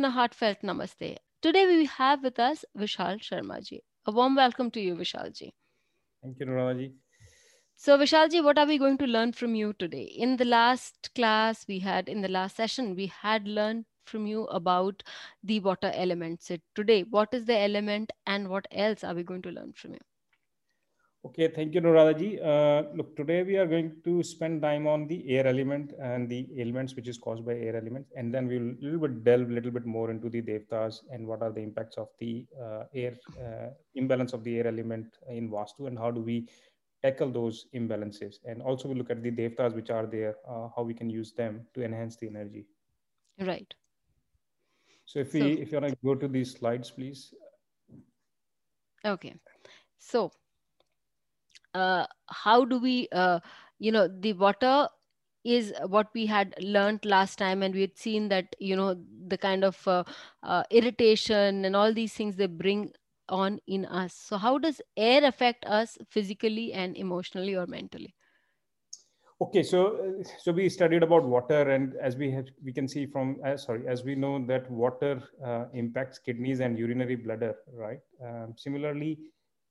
and a heartfelt namaste. Today we have with us Vishal Sharma ji. A warm welcome to you, Vishal ji. Thank you, Nurana ji. So, Vishalji, what are we going to learn from you today? In the last class we had, in the last session, we had learned from you about the water elements. So today, what is the element and what else are we going to learn from you? Okay, thank you, Nuradaji. Uh, look, today we are going to spend time on the air element and the ailments which is caused by air elements, and then we'll little bit delve a little bit more into the devtas and what are the impacts of the uh, air uh, imbalance of the air element in Vastu and how do we tackle those imbalances, and also we look at the devtas which are there, uh, how we can use them to enhance the energy. Right. So if we, so, if you want to go to these slides, please. Okay. So uh, how do we, uh, you know, the water is what we had learned last time and we had seen that you know the kind of uh, uh, irritation and all these things they bring on in us so how does air affect us physically and emotionally or mentally Okay, so uh, so we studied about water, and as we have, we can see from uh, sorry, as we know that water uh, impacts kidneys and urinary bladder, right? Um, similarly,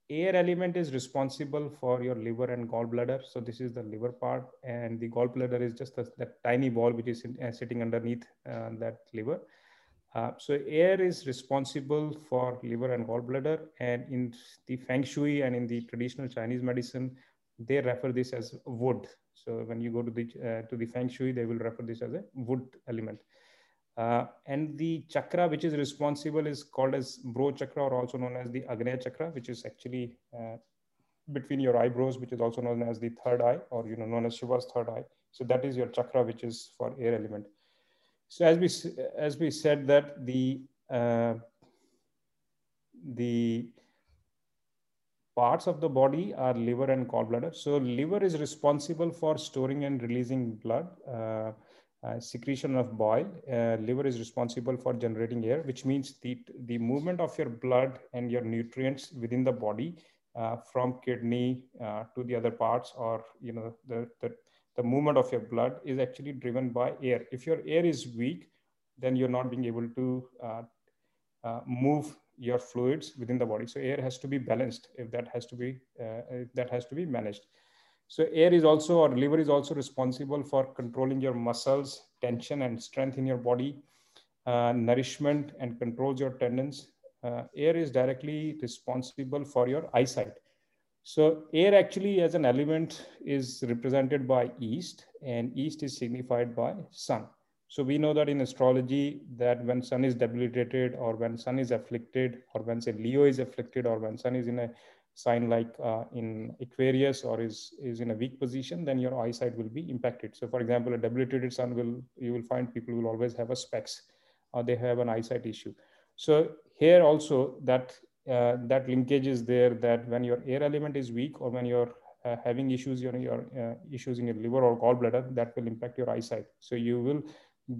air element is responsible for your liver and gallbladder. So this is the liver part, and the gallbladder is just that tiny ball which is in, uh, sitting underneath uh, that liver. Uh, so air is responsible for liver and gallbladder, and in the feng shui and in the traditional Chinese medicine, they refer this as wood. So when you go to the uh, to the feng shui, they will refer this as a wood element. Uh, and the chakra which is responsible is called as bro chakra or also known as the Agnya chakra, which is actually uh, between your eyebrows, which is also known as the third eye or you know known as Shiva's third eye. So that is your chakra, which is for air element. So as we as we said that the uh, the parts of the body are liver and gallbladder. So liver is responsible for storing and releasing blood, uh, uh, secretion of bile. Uh, liver is responsible for generating air, which means the, the movement of your blood and your nutrients within the body uh, from kidney uh, to the other parts or, you know, the, the, the movement of your blood is actually driven by air. If your air is weak, then you're not being able to uh, move your fluids within the body. So air has to be balanced if that has to be uh, that has to be managed. So air is also or liver is also responsible for controlling your muscles, tension and strength in your body, uh, nourishment and controls your tendons. Uh, air is directly responsible for your eyesight. So air actually as an element is represented by east and east is signified by sun. So we know that in astrology that when sun is debilitated or when sun is afflicted or when say Leo is afflicted or when sun is in a sign like uh, in Aquarius or is, is in a weak position, then your eyesight will be impacted. So for example, a debilitated sun will, you will find people will always have a specs or they have an eyesight issue. So here also that, uh, that linkage is there that when your air element is weak or when you're uh, having issues, you know, your uh, issues in your liver or gallbladder, that will impact your eyesight. So you will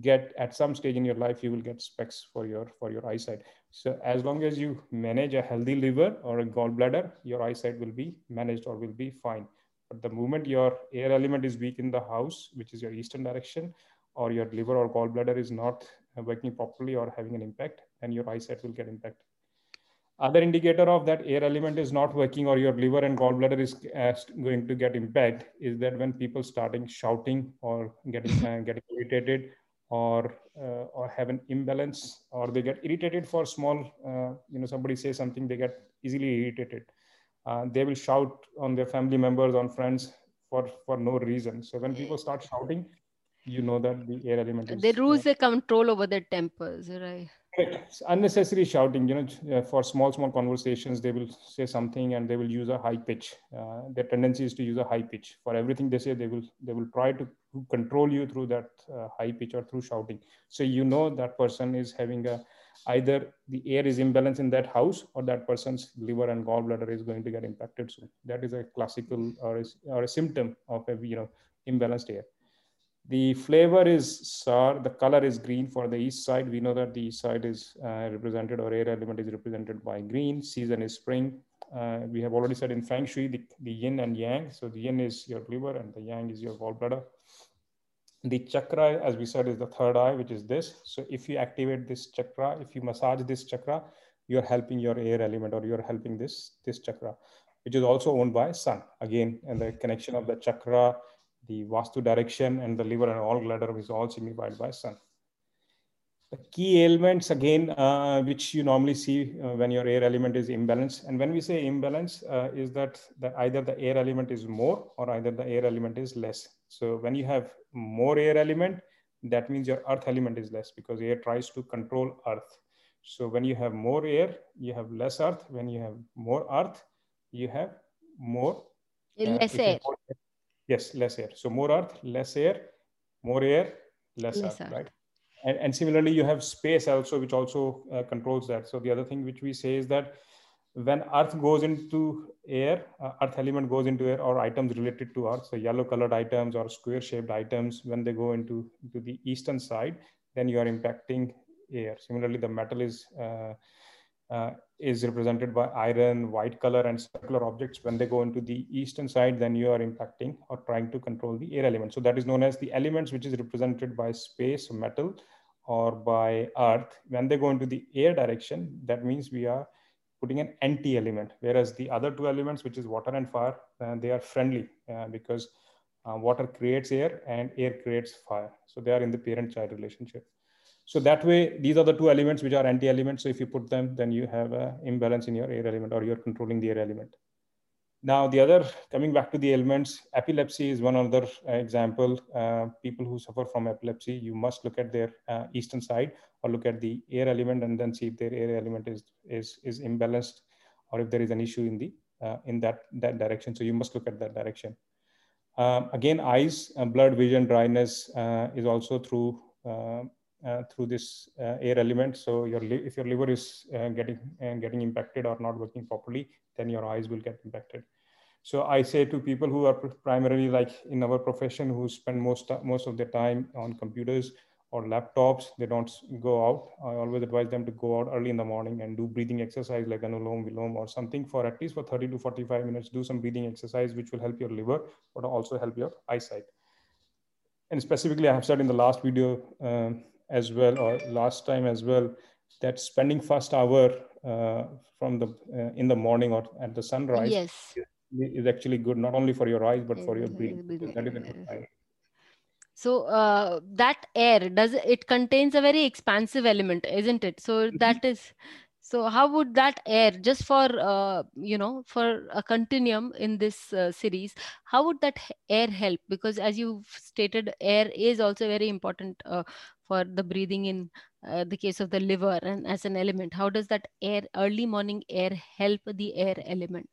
get at some stage in your life you will get specs for your for your eyesight. So as long as you manage a healthy liver or a gallbladder your eyesight will be managed or will be fine. But the moment your air element is weak in the house which is your eastern direction or your liver or gallbladder is not working properly or having an impact then your eyesight will get impacted. Other indicator of that air element is not working or your liver and gallbladder is uh, going to get impact is that when people starting shouting or getting uh, getting irritated or uh, or have an imbalance or they get irritated for small uh, you know somebody says something they get easily irritated. Uh, they will shout on their family members on friends for for no reason. So when people start shouting you know that the air element is they lose their control over their tempers right? It's unnecessary shouting you know for small small conversations they will say something and they will use a high pitch. Uh, their tendency is to use a high pitch. For everything they say they will they will try to control you through that uh, high pitch or through shouting so you know that person is having a either the air is imbalanced in that house or that person's liver and gallbladder is going to get impacted soon that is a classical or, is, or a symptom of a you know imbalanced air the flavor is sour. The color is green for the east side. We know that the east side is uh, represented or air element is represented by green. Season is spring. Uh, we have already said in Feng Shui the, the yin and yang. So the yin is your liver and the yang is your gallbladder. the chakra, as we said, is the third eye, which is this. So if you activate this chakra, if you massage this chakra, you're helping your air element or you're helping this, this chakra, which is also owned by sun. Again, and the connection of the chakra, the vastu direction and the liver and gallbladder is all signified by sun. The key ailments again, uh, which you normally see uh, when your air element is imbalanced. And when we say imbalance uh, is that the, either the air element is more or either the air element is less. So when you have more air element, that means your earth element is less because air tries to control earth. So when you have more air, you have less earth. When you have more earth, you have more less air. More, yes, less air. So more earth, less air, more air, less, less earth, earth, right? And, and, similarly, you have space also, which also uh, controls that. So the other thing which we say is that when earth goes into air uh, earth element goes into air or items related to earth so yellow colored items or square shaped items when they go into, into the eastern side then you are impacting air similarly the metal is uh, uh, is represented by iron white color and circular objects when they go into the eastern side then you are impacting or trying to control the air element so that is known as the elements which is represented by space metal or by earth when they go into the air direction that means we are putting an anti element, whereas the other two elements, which is water and fire, uh, they are friendly uh, because uh, water creates air and air creates fire. So they are in the parent child relationship. So that way, these are the two elements which are anti elements. So if you put them, then you have an imbalance in your air element or you're controlling the air element. Now, the other, coming back to the elements, epilepsy is one other uh, example. Uh, people who suffer from epilepsy, you must look at their uh, eastern side or look at the air element and then see if their air element is, is, is imbalanced or if there is an issue in, the, uh, in that, that direction. So you must look at that direction. Um, again, eyes, uh, blood, vision, dryness uh, is also through through this uh, air element. So your if your liver is uh, getting getting impacted or not working properly, then your eyes will get impacted. So I say to people who are primarily like in our profession who spend most most of their time on computers or laptops, they don't go out. I always advise them to go out early in the morning and do breathing exercise like anulom vilom or something for at least for 30 to 45 minutes. Do some breathing exercise which will help your liver, but also help your eyesight. And specifically, I have said in the last video, um, as well or last time as well that spending first hour uh, from the uh, in the morning or at the sunrise yes. is, actually good not only for your eyes but for your brain that is a good time so uh, that air does it contains a very expansive element isn't it? So mm-hmm. that is so how would that air just for uh, you know for a continuum in this uh, series how would that air help? Because as you've stated air is also very important uh, for the breathing in uh, the case of the liver and as an element. How does that air early morning air help the air element?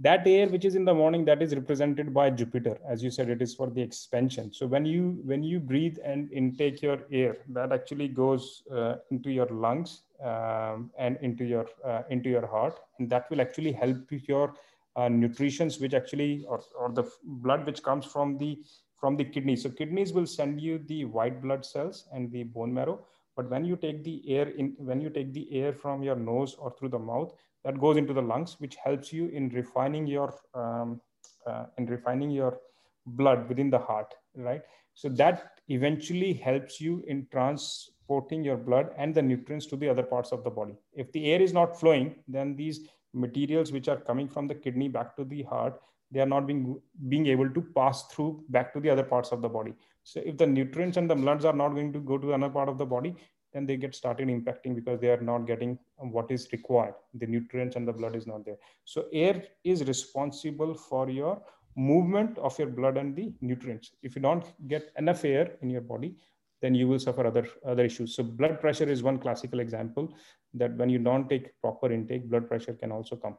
That air which is in the morning that is represented by jupiter. As you said it is for the expansion. So when you when you breathe and intake your air that actually goes uh, into your lungs um, and into your uh, into your heart. And that will actually help your uh, nutritions which actually or, or the blood which comes from the from the kidneys so kidneys will send you the white blood cells and the bone marrow but when you take the air in when you take the air from your nose or through the mouth that goes into the lungs, which helps you in refining your um, uh, in refining your blood within the heart, right? So that eventually helps you in transporting your blood and the nutrients to the other parts of the body. If the air is not flowing, then these materials which are coming from the kidney back to the heart, they are not being being able to pass through back to the other parts of the body. So if the nutrients and the bloods are not going to go to another part of the body, then they get started impacting because they are not getting what is required. The nutrients and the blood is not there. So air is responsible for your movement of your blood and the nutrients. If you don't get enough air in your body, then you will suffer other other issues. So blood pressure is one classical example that when you don't take proper intake, blood pressure can also come.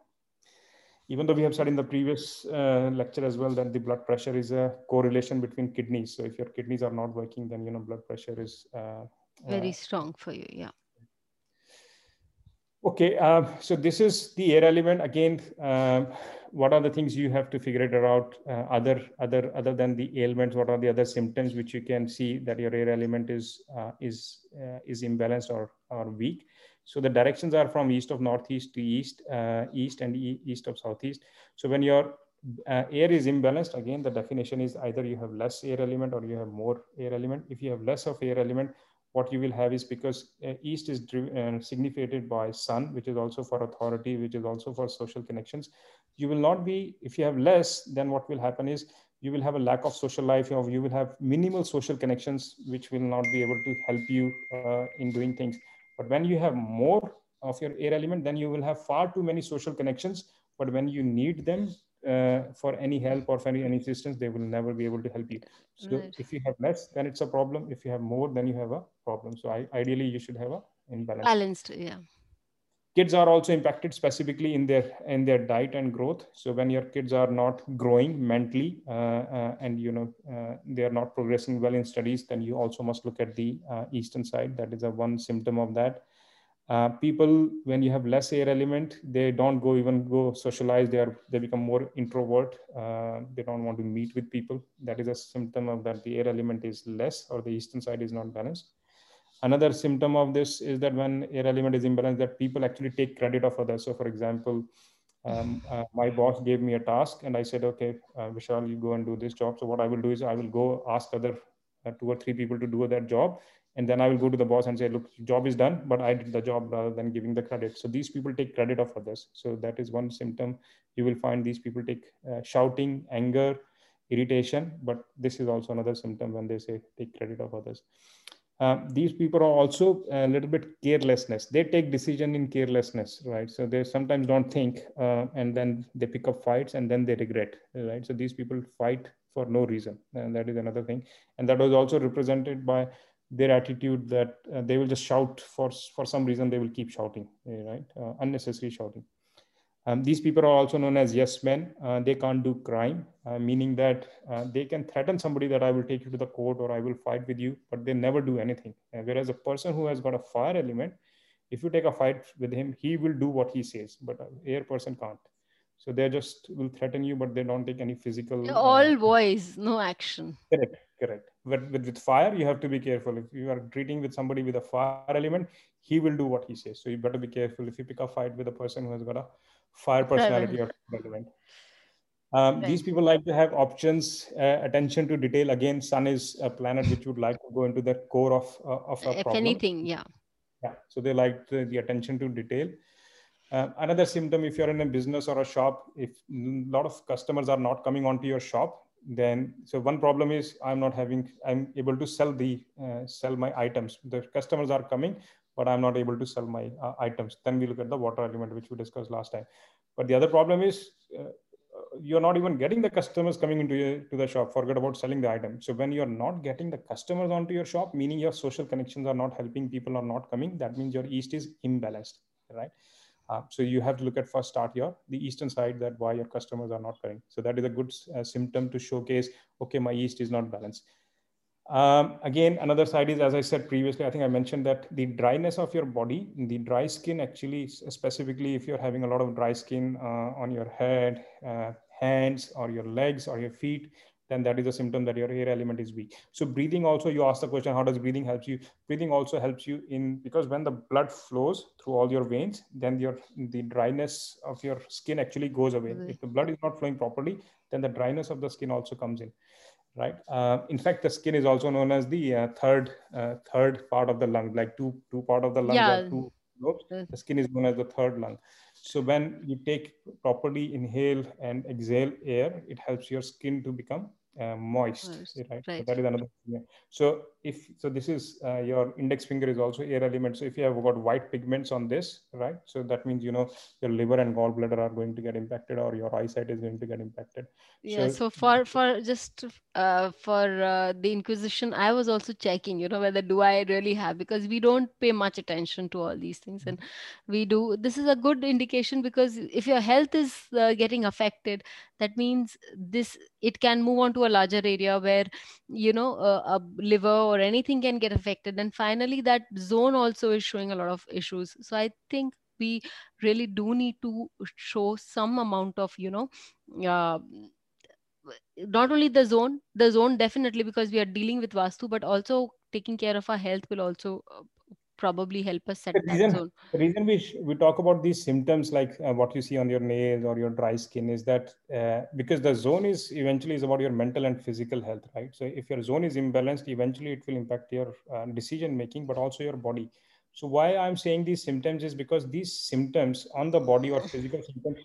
Even though we have said in the previous uh, lecture as well that the blood pressure is a correlation between kidneys. So if your kidneys are not working, then you know blood pressure is uh, very strong for you yeah. Okay um, so this is the air element. Again um, what are the things you have to figure it out uh, other other other than the ailments? What are the other symptoms which you can see that your air element is uh, is uh, is imbalanced or or weak so the directions are from east of northeast to east uh, east and e east of southeast. So when you're uh, air is imbalanced again the definition is either you have less air element or you have more air element. If you have less of air element what you will have is because uh, east is uh, signified by sun which is also for authority which is also for social connections. You will not be if you have less then what will happen is you will have a lack of social life or you will have minimal social connections which will not be able to help you uh, in doing things but when you have more of your air element then you will have far too many social connections. But when you need them uh, for any help or for any, any assistance they will never be able to help you. So right. if you have less then it's a problem. If you have more then you have a problem. So I, ideally you should have a imbalance. Balanced yeah kids are also impacted specifically in their in their diet and growth. So when your kids are not growing mentally uh, uh, and you know uh, they are not progressing well in studies then you also must look at the uh, eastern side. That is a one symptom of that. Uh, people when you have less air element they don't go even go socialize. They are they become more introvert. Uh, they don't want to meet with people. That is a symptom of that the air element is less or the eastern side is not balanced another symptom of this is that when air element is imbalanced that people actually take credit of others. So for example um, uh, my boss gave me a task and i said okay uh, vishal you go and do this job. So what i will do is i will go ask other uh, two or three people to do that job and then i will go to the boss and say look job is done but i did the job rather than giving the credit. So these people take credit of others. So that is one symptom. You will find these people take uh, shouting anger irritation but this is also another symptom when they say take credit of others uh, these people are also a little bit carelessness. They take decision in carelessness right? So they sometimes don't think uh, and then they pick up fights and then they regret right? So these people fight for no reason. And that is another thing. And that was also represented by their attitude that uh, they will just shout for for some reason they will keep shouting eh, right? Uh, unnecessary shouting um, these people are also known as yes men. Uh, they can't do crime uh, meaning that uh, they can threaten somebody that i will take you to the court or i will fight with you but they never do anything. Uh, whereas a person who has got a fire element if you take a fight with him he will do what he says but an air person can't. So they just will threaten you but they don't take any physical all voice no action. Correct correct. But with, with fire you have to be careful. If you are treating with somebody with a fire element he will do what he says. So you better be careful. If you pick a fight with a person who has got a fire personality or element um, right. These people like to have options, uh, attention to detail. Again, sun is a planet which would like to go into the core of uh, of a if problem. anything, yeah, yeah. So they like the, the attention to detail. Uh, another symptom, if you're in a business or a shop, if a lot of customers are not coming onto your shop, then so one problem is i'm not having i'm able to sell the uh, sell my items the customers are coming but i'm not able to sell my uh, items then we look at the water element which we discussed last time but the other problem is uh, you're not even getting the customers coming into your, to the shop forget about selling the item so when you're not getting the customers onto your shop meaning your social connections are not helping people are not coming that means your east is imbalanced right uh, so you have to look at first start your the eastern side that why your customers are not coming. So that is a good uh, symptom to showcase. Okay, my east is not balanced. Um, again, another side is as I said previously. I think I mentioned that the dryness of your body, the dry skin, actually specifically if you're having a lot of dry skin uh, on your head, uh, hands, or your legs or your feet, then that is a symptom that your air element is weak. So breathing also, you ask the question, how does breathing help you? Breathing also helps you in because when the blood flows through all your veins, then your the dryness of your skin actually goes away. Mm-hmm. If the blood is not flowing properly, then the dryness of the skin also comes in. Right. Uh, in fact, the skin is also known as the uh, third uh, third part of the lung. Like two two part of the lung yeah. two lobes. The skin is known as the third lung. So when you take properly inhale and exhale air, it helps your skin to become uh, moist, moist, right? right. So that is another thing. So if so, this is uh, your index finger is also air element. So if you have got white pigments on this, right? So that means you know your liver and gallbladder are going to get impacted, or your eyesight is going to get impacted. Yeah. So, so for for just uh, for uh, the inquisition, I was also checking, you know, whether do I really have because we don't pay much attention to all these things, and we do. This is a good indication because if your health is uh, getting affected, that means this it can move on to a larger area where you know a liver or anything can get affected and finally that zone also is showing a lot of issues. So i think we really do need to show some amount of you know uh, not only the zone the zone definitely because we are dealing with vastu but also taking care of our health will also uh, probably help us set the reason, that zone. the reason we, sh- we talk about these symptoms like uh, what you see on your nails or your dry skin is that uh, because the zone is eventually is about your mental and physical health right? So if your zone is imbalanced eventually it will impact your uh, decision making but also your body. So why i'm saying these symptoms is because these symptoms on the body or physical symptoms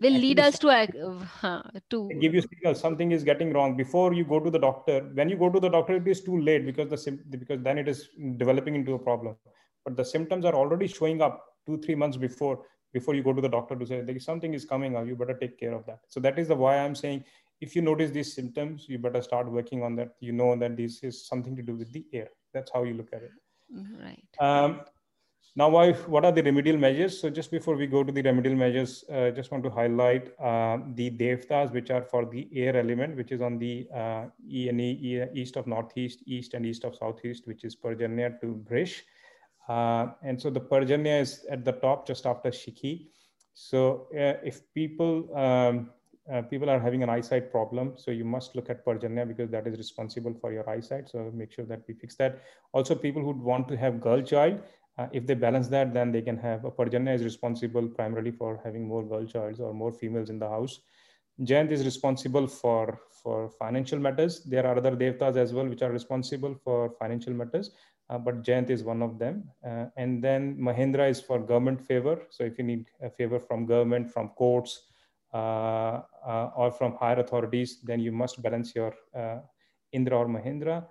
will lead us to uh, to give you signal something is getting wrong. Before you go to the doctor when you go to the doctor it is too late because the because then it is developing into a problem. But the symptoms are already showing up two three months before before you go to the doctor to say there is something is coming up. You better take care of that. So that is the why i'm saying if you notice these symptoms you better start working on that. You know that this is something to do with the air. That's how you look at it. Mm, right. Um, now, why, what are the remedial measures? So just before we go to the remedial measures, uh, just want to highlight uh, the devtas, which are for the air element, which is on the uh, E east of northeast, east and east of southeast, which is Parjanya to Brish. Uh, and so the Parjanya is at the top just after Shikhi. So uh, if people um, uh, people are having an eyesight problem, so you must look at Parjanya because that is responsible for your eyesight. So make sure that we fix that. Also, people who want to have girl child, uh, if they balance that, then they can have a Parjanya is responsible primarily for having more girl childs or more females in the house. Jayant is responsible for, for financial matters. There are other devtas as well, which are responsible for financial matters, uh, but Jayant is one of them. Uh, and then Mahendra is for government favor. So if you need a favor from government, from courts, uh, uh, or from higher authorities, then you must balance your uh, Indra or Mahendra.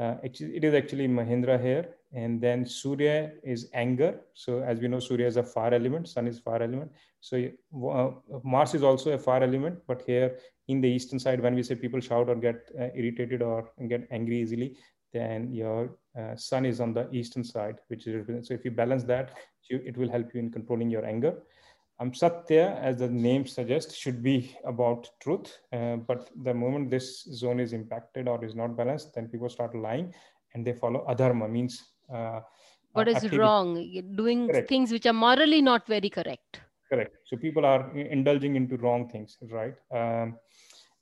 Actually, it is actually Mahendra here and then surya is anger. So as we know surya is a fire element sun is fire element. So uh, mars is also a fire element but here in the eastern side when we say people shout or get uh, irritated or get angry easily then your uh, sun is on the eastern side which is so if you balance that you, it will help you in controlling your anger um, satya as the name suggests should be about truth. Uh, but the moment this zone is impacted or is not balanced then people start lying and they follow adharma means uh, what is activity. wrong? Doing correct. things which are morally not very correct. Correct. So people are indulging into wrong things right? Um,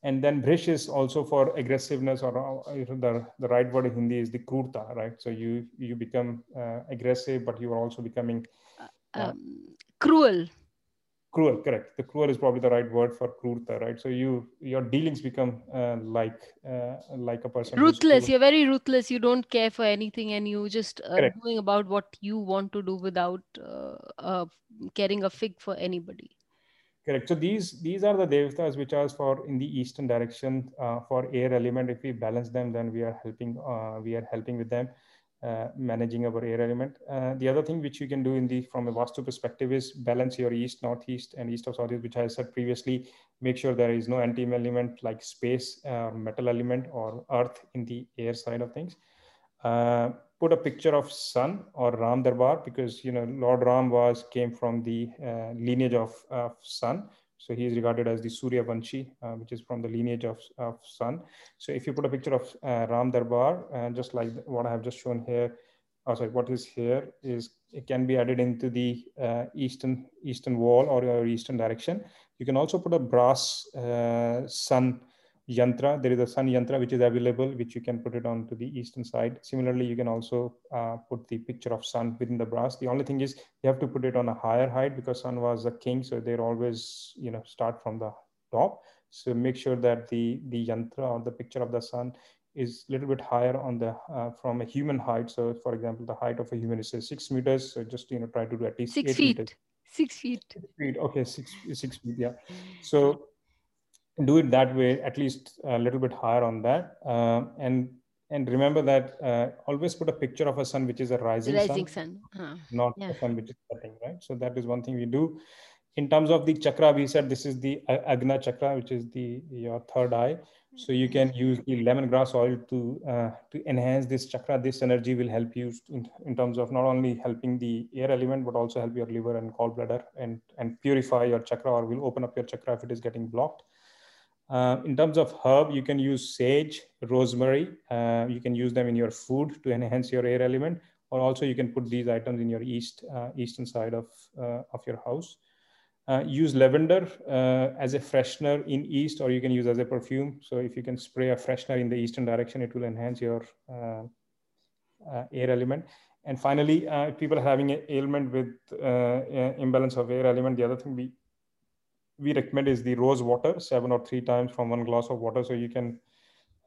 and then brish is also for aggressiveness or uh, the, the right word in hindi is the krurta right? So you you become uh, aggressive but you are also becoming uh, um, cruel cruel correct. The cruel is probably the right word for krurta right? So you your dealings become uh, like uh, like a person ruthless. you're very ruthless. You don't care for anything and you just uh, doing about what you want to do without uh, uh, caring a fig for anybody. Correct. So these these are the devtas which are for in the eastern direction uh, for air element. If we balance them then we are helping we are helping with them uh, managing our air element. Uh, the other thing which you can do in the from a vastu perspective is balance your east, northeast, and east of southeast, which I said previously. Make sure there is no anti element like space, uh, metal element, or earth in the air side of things. Uh, put a picture of sun or Ram Darbar because you know Lord Ram was came from the uh, lineage of, of sun so he is regarded as the Surya Vanshi, uh, which is from the lineage of, of Sun. So if you put a picture of uh, Ram Darbar, uh, just like what I have just shown here, oh, sorry, what is here is it can be added into the uh, eastern eastern wall or your eastern direction. You can also put a brass uh, sun yantra. There is a sun yantra which is available, which you can put it on to the eastern side. Similarly, you can also uh, put the picture of sun within the brass. The only thing is you have to put it on a higher height because sun was a king, so they always you know start from the top. So make sure that the the yantra or the picture of the sun is a little bit higher on the uh, from a human height. So for example, the height of a human is six meters. So just you know try to do at least six feet. Meters. Six feet. Six feet. Okay, six six feet. Yeah. So do it that way, at least a little bit higher on that. Uh, and and remember that uh, always put a picture of a sun which is a rising, rising sun, sun. Huh. not yeah. a sun which is setting, right? So that is one thing we do. In terms of the chakra, we said this is the Agna chakra, which is the your third eye. So you can use the lemongrass oil to uh, to enhance this chakra. This energy will help you in, in terms of not only helping the air element, but also help your liver and gallbladder and and purify your chakra or will open up your chakra if it is getting blocked. Uh, in terms of herb, you can use sage, rosemary. Uh, you can use them in your food to enhance your air element, or also you can put these items in your east uh, eastern side of uh, of your house. Uh, use lavender as a freshener in east, or you can use as a perfume. So if you can spray a freshener in the eastern direction, it will enhance your air element. and finally, people having an ailment with imbalance of air element, the other thing we we recommend is the rose water, seven or three times from one glass of water. So you can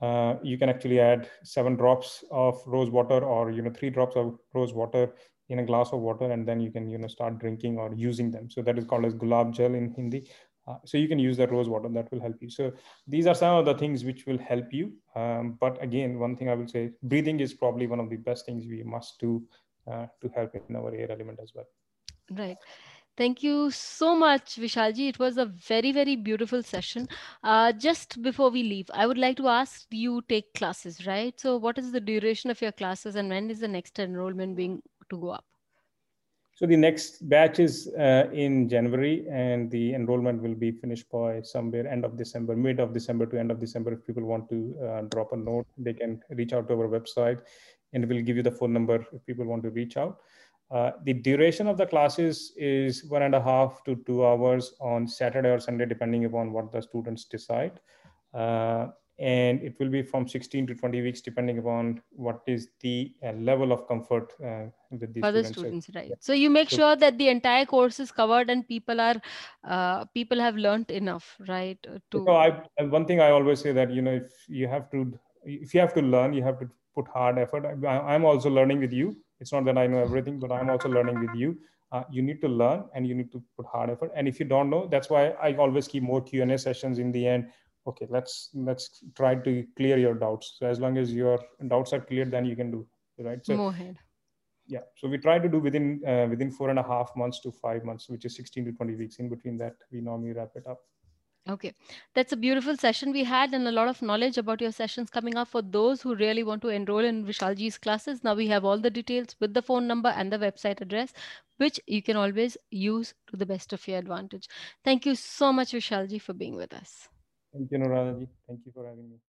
uh, you can actually add seven drops of rose water or you know three drops of rose water in a glass of water and then you can you know start drinking or using them. So that is called as gulab jal in hindi. Uh, so you can use that rose water that will help you. So these are some of the things which will help you. Um, but again one thing i will say breathing is probably one of the best things we must do uh, to help in our air element as well. Right Thank you so much, Vishalji. It was a very, very beautiful session. Uh, just before we leave, I would like to ask you take classes, right? So what is the duration of your classes and when is the next enrollment being to go up? So the next batch is uh, in January, and the enrollment will be finished by somewhere end of December, mid of December to end of December. If people want to uh, drop a note, they can reach out to our website, and we'll give you the phone number if people want to reach out. Uh, the duration of the classes is one and a half to two hours on Saturday or Sunday, depending upon what the students decide. Uh, and it will be from 16 to 20 weeks depending upon what is the uh, level of comfort uh, with the students. students right yeah. so you make so, sure that the entire course is covered and people are uh, people have learned enough right to so I, one thing i always say that you know if you have to if you have to learn you have to put hard effort. I, i'm also learning with you. It's not that i know everything but i'm also learning with you. Uh, you need to learn and you need to put hard effort. And if you don't know that's why i always keep more q&a sessions in the end. Okay let's let's try to clear your doubts. So as long as your doubts are clear then you can do right? So Go ahead. yeah so we try to do within uh, within four and a half months to five months which is 16 to 20 weeks in between that we normally wrap it up Okay, that's a beautiful session we had and a lot of knowledge about your sessions coming up for those who really want to enroll in Vishalji's classes. Now we have all the details with the phone number and the website address, which you can always use to the best of your advantage. Thank you so much, Vishalji, for being with us. Thank you, Nuranaji. Thank you for having me.